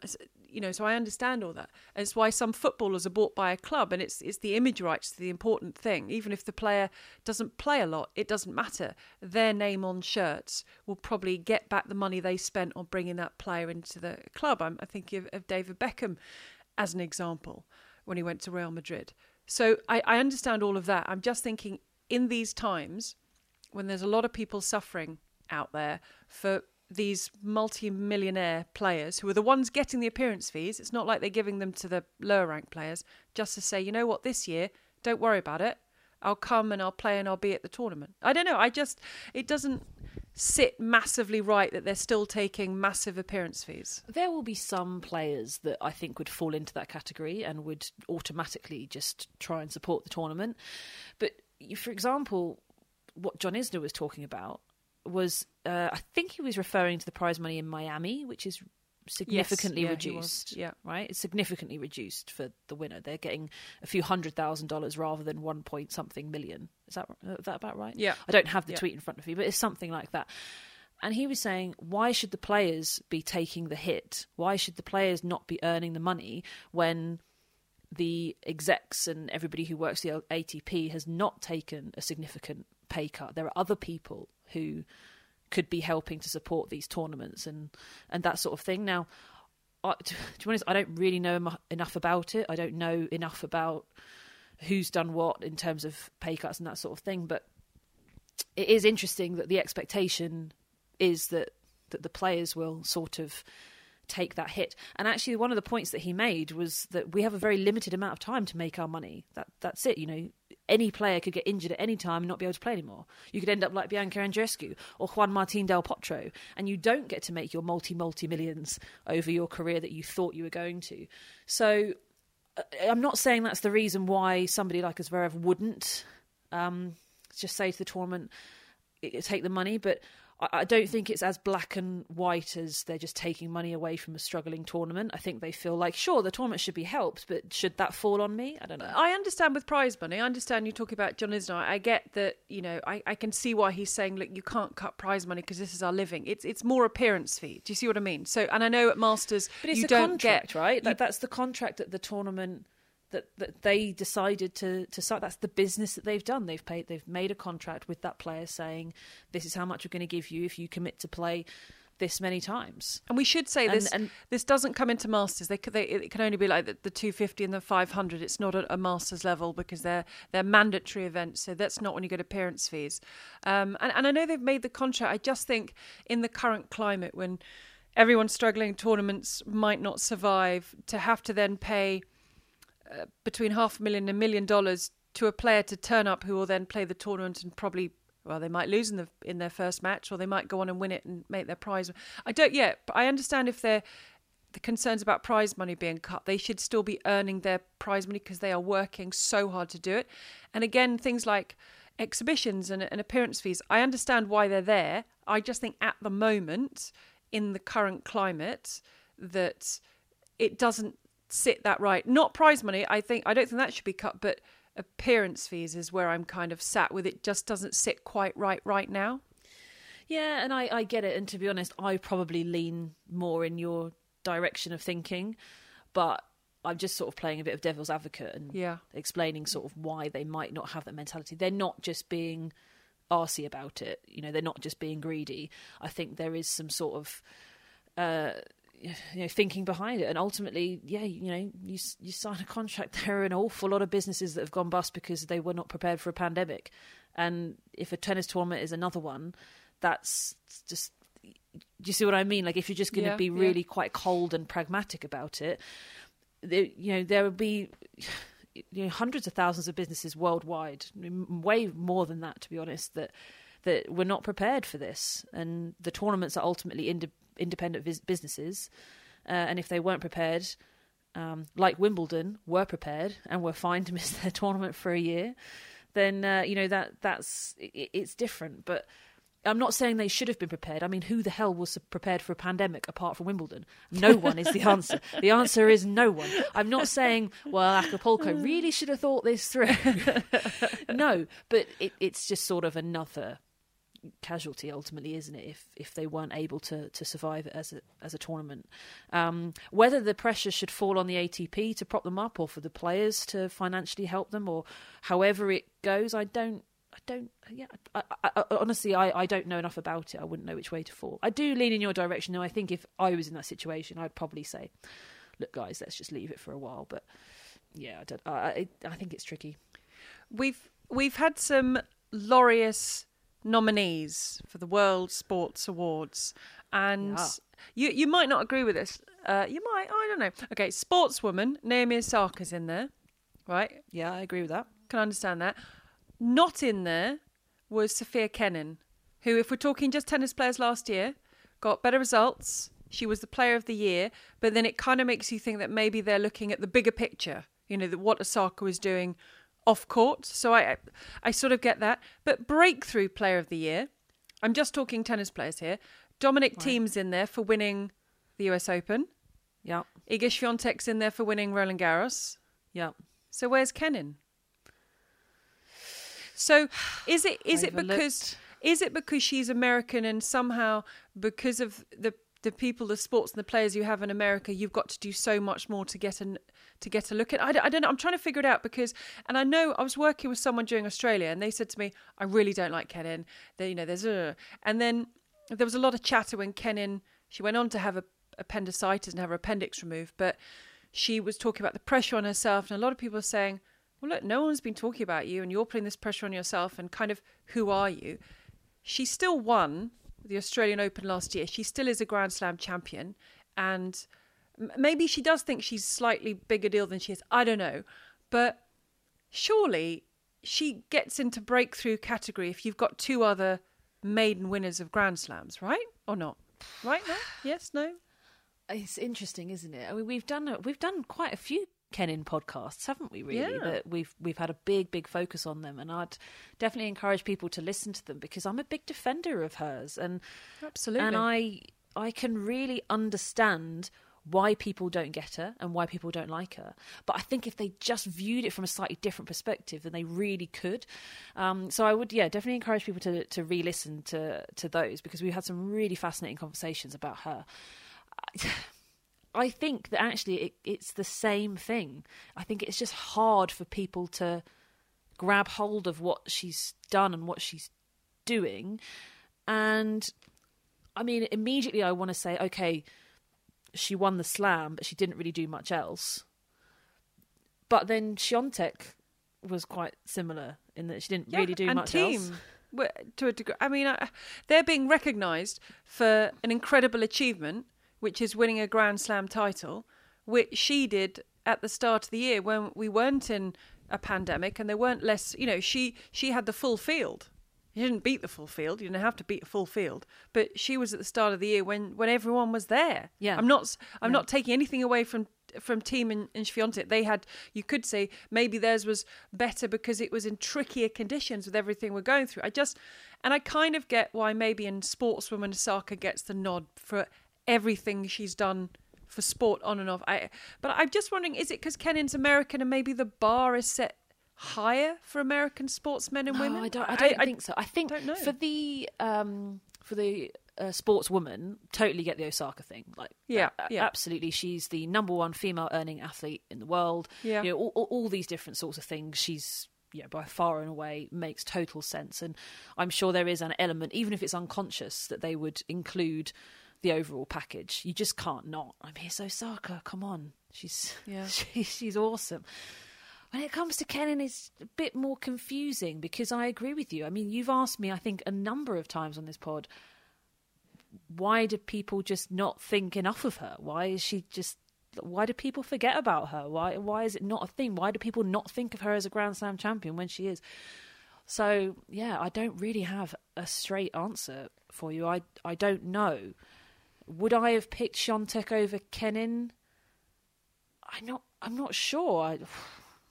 you know, so I understand all that. And it's why some footballers are bought by a club, and it's it's the image rights the important thing. Even if the player doesn't play a lot, it doesn't matter. Their name on shirts will probably get back the money they spent on bringing that player into the club. I'm, I think of, of David Beckham as an example when he went to Real Madrid. So I, I understand all of that. I'm just thinking in these times when there's a lot of people suffering out there for these multi-millionaire players who are the ones getting the appearance fees. It's not like they're giving them to the lower rank players just to say, you know what, this year, don't worry about it. I'll come and I'll play and I'll be at the tournament. I don't know. I just it doesn't sit massively right that they're still taking massive appearance fees. There will be some players that I think would fall into that category and would automatically just try and support the tournament. But for example, what John Isner was talking about was uh, I think he was referring to the prize money in Miami, which is significantly yes, yeah, reduced. Yeah, right. It's significantly reduced for the winner. They're getting a few hundred thousand dollars rather than one point something million. Is that uh, that about right? Yeah. I don't have the yeah. tweet in front of me, but it's something like that. And he was saying, why should the players be taking the hit? Why should the players not be earning the money when the execs and everybody who works the ATP has not taken a significant pay cut? There are other people who could be helping to support these tournaments and and that sort of thing. Now, I, to, be honest, I don't really know enough about it. I don't know enough about who's done what in terms of pay cuts and that sort of thing. But it is interesting that the expectation is that that the players will sort of take that hit. And actually, one of the points that he made was that we have a very limited amount of time to make our money. That that's it. You know, any player could get injured at any time and not be able to play anymore. You could end up like Bianca Andreescu or Juan Martín del Potro, and you don't get to make your multi multi millions over your career that you thought you were going to. So. Uh, I'm not saying that's the reason why somebody like Zverev wouldn't um, just say to the tournament, take the money, but I don't think it's as black and white as they're just taking money away from a struggling tournament. I think they feel like, sure, the tournament should be helped, but should that fall on me? I don't know. I understand with prize money. I understand you talking about John Isner. I get that, you know, I, I can see why he's saying, look, you can't cut prize money because this is our living. It's it's more appearance fee. Do you see what I mean? So, and I know at Masters, but it's you a don't contract, get, right? You, that's the contract that the tournament that, that they decided to to start. That's the business that they've done. They've paid. They've made a contract with that player saying, "This is how much we're going to give you if you commit to play." This many times, and we should say And- this. and- this doesn't come into masters. They, they it can only be like the, the 250 and the 500. It's not a, a masters level because they're they're mandatory events. So that's not when you get appearance fees. Um, and and I know they've made the contract. I just think in the current climate when everyone's struggling, tournaments might not survive. To have to then pay uh, between half a million and a million dollars to a player to turn up who will then play the tournament and probably well they might lose in the in their first match or they might go on and win it and make their prize. I don't yet but i understand if they're the concerns about prize money being cut they should still be earning their prize money because they are working so hard to do it. And again things like exhibitions and, and appearance fees i understand why they're there. I just think at the moment in the current climate that it doesn't sit that right. Not prize money. I think I don't think that should be cut, but appearance fees is where I'm kind of sat with it. Just doesn't sit quite right right now. Yeah, and I, I get it. And to be honest, I probably lean more in your direction of thinking, but I'm just sort of playing a bit of devil's advocate and Yeah. explaining sort of why they might not have that mentality. They're not just being arsy about it. You know, they're not just being greedy. I think there is some sort of uh, you know thinking behind it, and ultimately, yeah, you know, you you sign a contract. There are an awful lot of businesses that have gone bust because they were not prepared for a pandemic, and if a tennis tournament is another one, that's just. Do you see what I mean? Like, if you're just going to Yeah, be yeah. really quite cold and pragmatic about it, there, you know, there would be you know, hundreds of thousands of businesses worldwide, way more than that, to be honest, that that were not prepared for this. And the tournaments are ultimately inde- independent vis- businesses, uh, and if they weren't prepared, um, like Wimbledon were prepared and were fine to miss their tournament for a year, then uh, you know that that's it, it's different. But I'm not saying they should have been prepared. I mean, who the hell was prepared for a pandemic apart from Wimbledon? No one is the answer. The answer is no one. I'm not saying, well, Acapulco really should have thought this through. no, but it, it's just sort of another casualty ultimately isn't it if if they weren't able to to survive it as a as a tournament um whether the pressure should fall on the ATP to prop them up or for the players to financially help them or however it goes i don't I don't. Yeah, I, I, I, honestly, I, I don't know enough about it. I wouldn't know which way to fall. I do lean in your direction, though. I think if I was in that situation, I'd probably say, "Look, guys, let's just leave it for a while." But yeah, I, don't, I, I, think it's tricky. We've we've had some laureus nominees for the World Sports Awards, and Yeah. you you might not agree with this. Uh, you might. I don't know. Okay, sportswoman Naomi Osaka's in there, right? Yeah, I agree with that. Can understand that. Not in there was Sophia Kenin, who, if we're talking just tennis players last year, got better results. She was the player of the year, but then it kind of makes you think that maybe they're looking at the bigger picture, you know, that what Osaka was doing off court. So I, I sort of get that. But breakthrough player of the year, I'm just talking tennis players here. Dominic Thiem's in there for winning the US Open. Yeah, Iga Swiatek's in there for winning Roland Garros. yeah. So where's Kenin? So is it is it because is it because she's American and somehow because of the the people, the sports and the players you have in America, you've got to do so much more to get an to get a look at. I I don't know. I'm trying to figure it out because, and I know I was working with someone during Australia, and they said to me, "I really don't like Kenin." They, you know, there's a, and then there was a lot of chatter when Kenin she went on to have a appendicitis and have her appendix removed, but she was talking about the pressure on herself, and a lot of people are saying, "Well, look, no one's been talking about you, and you're putting this pressure on yourself, and kind of who are you?" She still won the Australian Open last year. She still is a Grand Slam champion, and maybe she does think she's slightly bigger deal than she is. I don't know, but surely she gets into breakthrough category if you've got two other maiden winners of Grand Slams, right? Or not? Right? No? Yes? No? It's interesting, isn't it? I mean, we've done a, we've done quite a few Kenin podcasts, haven't we? Really, Yeah. that we've we've had a big big focus on them, and I'd definitely encourage people to listen to them because I'm a big defender of hers, and Absolutely. and I I can really understand why people don't get her and why people don't like her. But I think if they just viewed it from a slightly different perspective, then they really could. Um, so I would, yeah, definitely encourage people to to re-listen to to those because we had some really fascinating conversations about her. I think that actually it, it's the same thing. I think it's just hard for people to grab hold of what she's done and what she's doing. And I mean, immediately I want to say, okay, she won the slam, but she didn't really do much else. But then Świątek was quite similar in that she didn't Yeah, really do and much Thiem, else. To a degree, I mean, they're being recognised for an incredible achievement, which is winning a Grand Slam title, which she did at the start of the year when we weren't in a pandemic and there weren't less. You know, she she had the full field. She didn't beat the full field. You didn't have to beat a full field, but she was at the start of the year when when everyone was there. Yeah. I'm not. I'm Yeah. not taking anything away from from Thiem and, and Świątek. They had. You could say maybe theirs was better because it was in trickier conditions with everything we're going through. I just and I kind of get why maybe in sportswoman Osaka gets the nod for everything she's done for sport on and off. I but I'm just wondering, is it because Kenin's American and maybe the bar is set higher for American sportsmen and No, women? I don't. I don't think so. I think for the um, for the uh, sportswoman, totally get the Osaka thing. Like, Yeah, a- yeah. absolutely. She's the number one female earning athlete in the world. Yeah. you know, all, all, all these different sorts of things. She's yeah, by far and away makes total sense, and I'm sure there is an element, even if it's unconscious, that they would include the overall package. You just can't not. I mean, it's Osaka. Come on, she's Yeah. she, she's awesome. When it comes to Kenin, it's a bit more confusing because I agree with you. I mean, you've asked me, I think, a number of times on this pod, why do people just not think enough of her? Why is she just? Why do people forget about her? Why? Why is it not a thing? Why do people not think of her as a Grand Slam champion when she is? So yeah, I don't really have a straight answer for you. I I don't know. Would I have picked Świątek over Kenin? I'm not. I'm not sure.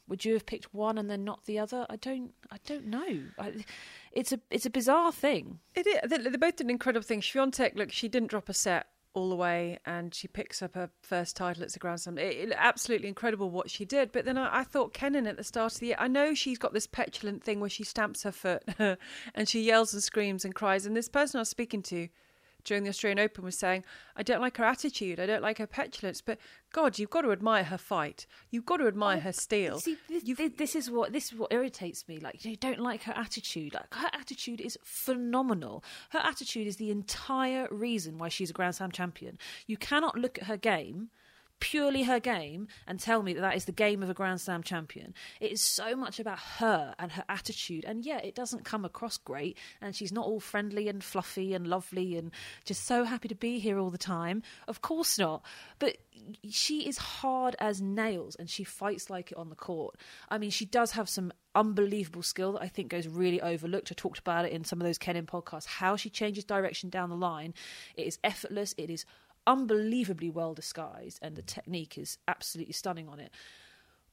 Would you have picked one and then not the other? I don't. I don't know. I, it's a. It's a bizarre thing. It is. They, they both did an incredible thing. Świątek, look, she didn't drop a set all the way, and she picks up her first title at the Grand Slam. It, it- absolutely incredible what she did. But then I, I thought Kenin at the start of the year. I know she's got this petulant thing where she stamps her foot and she yells and screams and cries. And this person I was speaking to during the Australian Open was saying, I don't like her attitude, I don't like her petulance, but God, you've got to admire her fight. You've got to admire oh, her steel. See, this, this is what this is what irritates me. Like you don't like her attitude. Like her attitude is phenomenal. Her attitude is the entire reason why she's a Grand Slam champion. You cannot look at her game. Purely her game, and tell me that that is the game of a Grand Slam champion. It is so much about her and her attitude, and yeah, it doesn't come across great. And she's not all friendly and fluffy and lovely and just so happy to be here all the time. Of course not. But she is hard as nails and she fights like it on the court. I mean, she does have some unbelievable skill that I think goes really overlooked. I talked about it in some of those Kenin podcasts. How she changes direction down the line, it is effortless. It is unbelievably well disguised, and the technique is absolutely stunning on it.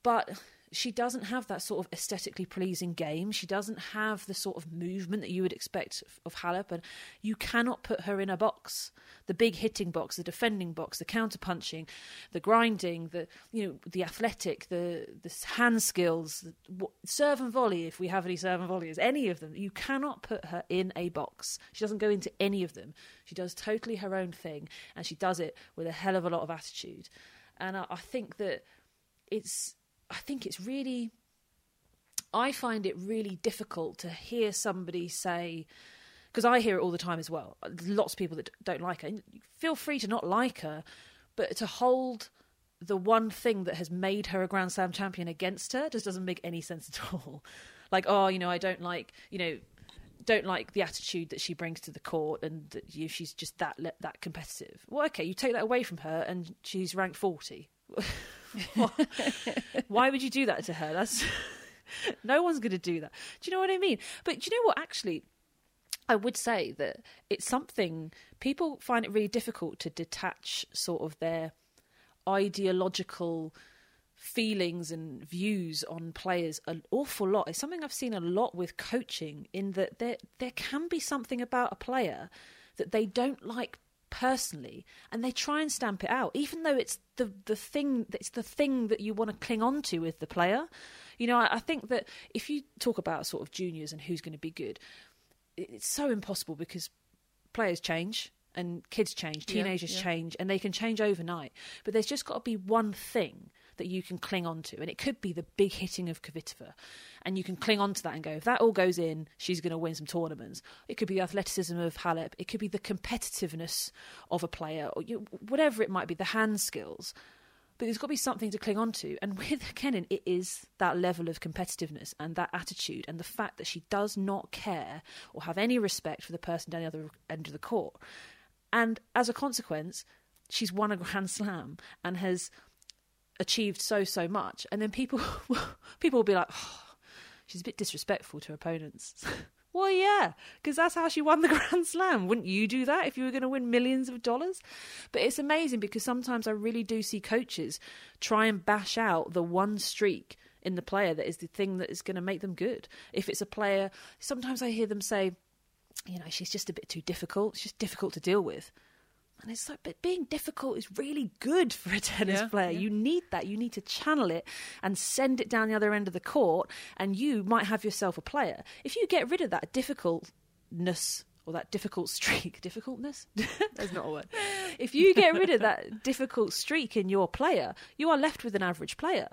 But she doesn't have that sort of aesthetically pleasing game. She doesn't have the sort of movement that you would expect of Halep, and you cannot put her in a box. The big hitting box, the defending box, the counter punching, the grinding, the you know the athletic, the the hand skills, the, serve and volley. If we have any serve and volleys, any of them, you cannot put her in a box. She doesn't go into any of them. She does totally her own thing, and she does it with a hell of a lot of attitude. And I, I think that it's I think it's really I find it really difficult to hear somebody say because I hear it all the time as well. Lots of people that don't like her. And Feel free to not like her, but to hold the one thing that has made her a Grand Slam champion against her just doesn't make any sense at all. Like, oh, you know, I don't like, you know, don't like the attitude that she brings to the court and that you she's just that that competitive. Well, okay, you take that away from her and she's ranked 40. Why would you do that to her? That's no one's going to do that. Do you know what I mean? But do you know what actually I would say that it's something people find it really difficult to detach sort of their ideological feelings and views on players an awful lot. It's something I've seen a lot with coaching in that there there can be something about a player that they don't like personally and they try and stamp it out even though it's the the thing it's the thing that you want to cling on to with the player you know I, I think that if you talk about sort of juniors and who's going to be good it- it's so impossible because players change and kids change, Yeah, teenagers yeah. change, and they can change overnight. But there's just got to be one thing that you can cling on to, and it could be the big hitting of Kvitova, and you can cling on to that and go, if that all goes in, she's going to win some tournaments. It could be the athleticism of Halep, it could be the competitiveness of a player, or you, whatever it might be, the hand skills. But there's got to be something to cling on to. And with Kenin, it is that level of competitiveness and that attitude and the fact that she does not care or have any respect for the person down the other end of the court. And as a consequence, she's won a Grand Slam and has achieved so, so much. And then people, people will be like, oh, she's a bit disrespectful to opponents. well, yeah, because that's how she won the Grand Slam. Wouldn't you do that if you were going to win millions of dollars? But it's amazing because sometimes I really do see coaches try and bash out the one streak in the player that is the thing that is going to make them good. If it's a player, sometimes I hear them say, you know, she's just a bit too difficult. She's difficult to deal with. And it's like, but being difficult is really good for a tennis Yeah, player. yeah. You need that. You need to channel it and send it down the other end of the court, and you might have yourself a player. If you get rid of that difficultness or that difficult streak, difficultness? That's not a word. If you get rid of that difficult streak in your player, you are left with an average player.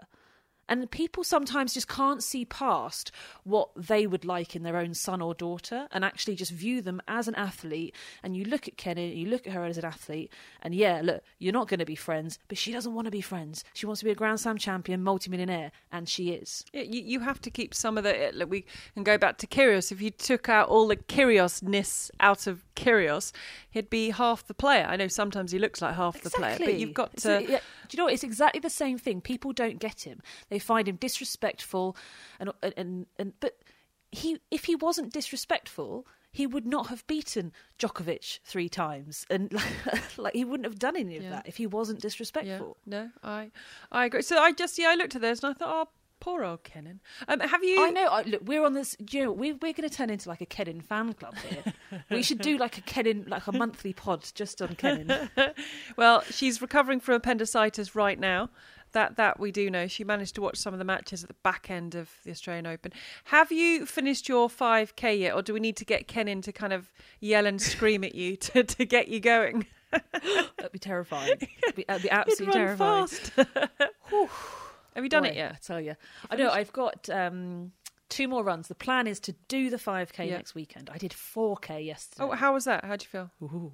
And people sometimes just can't see past what they would like in their own son or daughter and actually just view them as an athlete. And you look at Kenin, you look at her as an athlete, and yeah, look, you're not going to be friends, but she doesn't want to be friends. She wants to be a Grand Slam champion, multimillionaire, and she is. Yeah, you, you have to keep some of the. Uh, like, We can go back to Kyrgios. If you took out all the Kyrgios-ness out of Kyrgios, he'd be half the player. I know sometimes he looks like half the player, but you've got to. yeah, do you know what? It's exactly the same thing. People don't get him. They find him disrespectful, and and and, but he if he wasn't disrespectful. He would not have beaten Djokovic three times, and like he wouldn't have done any of Yeah. that if he wasn't disrespectful. yeah, no, I, I agree. So I just, yeah, I looked at this and I thought, oh, poor old Kenin. Um, have you? I know. I, look, we're on this. You know, we're we're going to turn into like a Kenin fan club here. we should do like a Kenin, like a monthly pod just on Kenin. Well, she's recovering from appendicitis right now. That that we do know. She managed to watch some of the matches at the back end of the Australian Open. Have you finished your 5k yet, or do we need to get Kenin to kind of yell and scream at you to, to get you going? That'd be terrifying. That'd be, that'd be absolutely run terrifying. fast. Have you done Boy, it yet? I tell you, I know. I've got um, two more runs. The plan is to do the 5k Yeah. next weekend. I did 4k yesterday. Oh, how was that? How'd you feel? Ooh.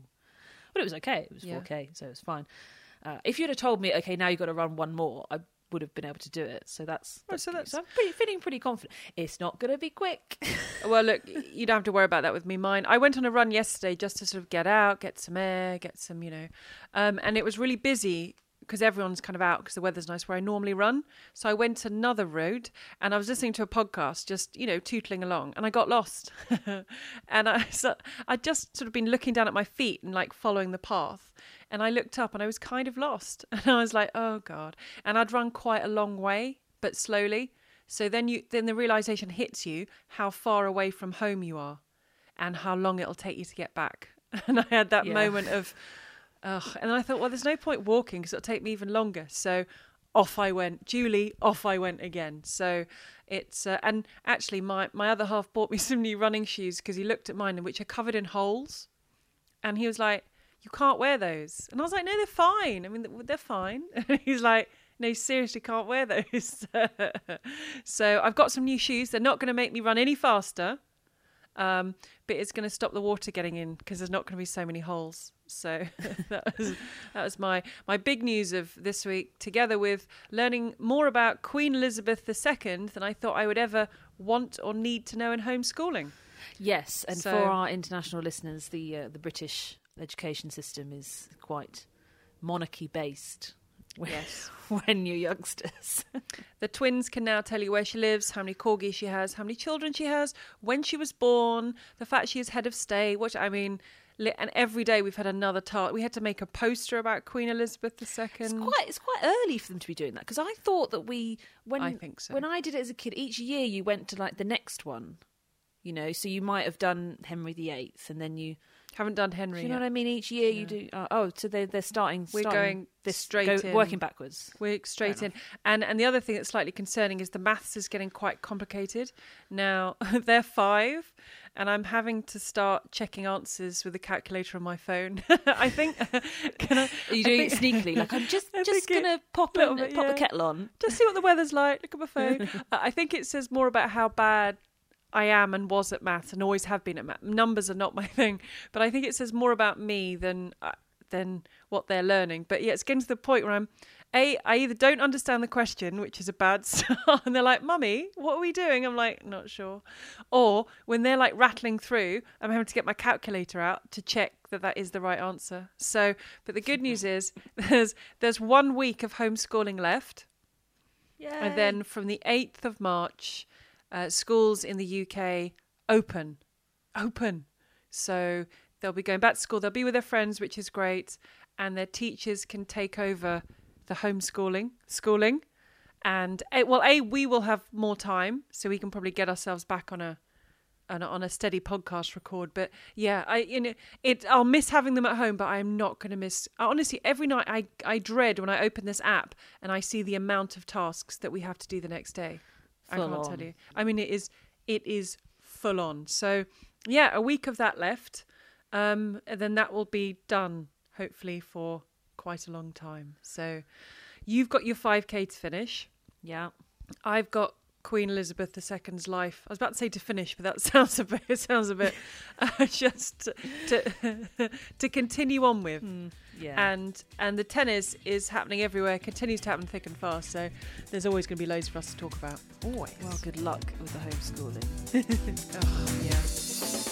But it was okay. It was Yeah. 4k, so it was fine. Uh, if you'd have told me, okay, now you've got to run one more, I would have been able to do it. So that's, Oh, that's so that's- I'm pretty, feeling pretty confident. It's not going to be quick. Well, look, you don't have to worry about that with me. Mine, I went on a run yesterday just to sort of get out, get some air, get some, you know, um, and it was really busy because everyone's kind of out because the weather's nice where I normally run. So I went another road and I was listening to a podcast, just you know, tootling along, and I got lost. and I, so I just sort of been looking down at my feet and like following the path. And I looked up and I was kind of lost. And I was like, oh God. And I'd run quite a long way, but slowly. So then you then the realization hits you how far away from home you are and how long it'll take you to get back. And I had that Yeah. moment of ugh. And I thought, well, there's no point walking because it'll take me even longer. So off I went. Julie, off I went again. So it's uh, and actually my my other half bought me some new running shoes because he looked at mine which are covered in holes and he was like, "You can't wear those." And I was like, "No, they're fine. I mean, they're fine." And he's like, "No, seriously, can't wear those." so I've got some new shoes. They're not going to make me run any faster, um, but it's going to stop the water getting in because there's not going to be so many holes. So that was that was my my big news of this week, together with learning more about Queen Elizabeth II than I thought I would ever want or need to know in homeschooling. yes, and So- for our international listeners, the uh, the British education system is quite monarchy based. When, Yes. when you're youngsters. The twins can now tell you where she lives, how many corgis she has, how many children she has, when she was born, the fact she is head of state. Which I mean, and every day we've had another tart. We had to make a poster about Queen Elizabeth II. It's quite it's quite early for them to be doing that because I thought that we when I think so. when I did it as a kid each year you went to like the next one, you know. So you might have done Henry VIII and then you Haven't done Henry. Do you know yet. what I mean? Each year you do. Uh, oh, so they they're starting. We're starting going this straight go, in. working backwards. We're straight in. And and the other thing that's slightly concerning is the maths is getting quite complicated. Now they're five and I'm having to start checking answers with a calculator on my phone. I think can I, Are you I doing think- it sneakily? Like I'm just I just gonna pop little in, bit, pop yeah. the kettle on. just see what the weather's like. Look at my phone. Uh, I think it says more about how bad I am and was at maths and always have been at math. Numbers are not my thing, but I think it says more about me than uh, than what they're learning. But yeah, it's getting to the point where I'm a I either don't understand the question, which is a bad start, and they're like, "Mummy, what are we doing?" I'm like, "Not sure," or when they're like rattling through, I'm having to get my calculator out to check that that is the right answer. So, but the good news is there's there's one week of homeschooling left. Yeah. And then from the 8th of March, uh, schools in the UK open. Open. So they'll be going back to school. They'll be with their friends, which is great. And their teachers can take over the homeschooling, schooling. And eh, well, A, we will have more time. So we can probably get ourselves back on a on a, on a steady podcast record. But yeah, I you know it. I'll miss having them at home, but I am not going to miss. Honestly, every night I I dread when I open this app and I see the amount of tasks that we have to do the next day. I can't on. tell you. I mean, it is it is full on. So yeah, a week of that left, um, and then that will be done hopefully for quite a long time. So you've got your five k to finish. yeah. I've got Queen Elizabeth II's life. I was about to say to finish, but that sounds a bit. It sounds a bit uh, just to to continue on with. Yeah. And and the tennis is happening everywhere. Continues to happen thick and fast. So there's always going to be loads for us to talk about. Always. well, good luck with the homeschooling. Oh, yeah.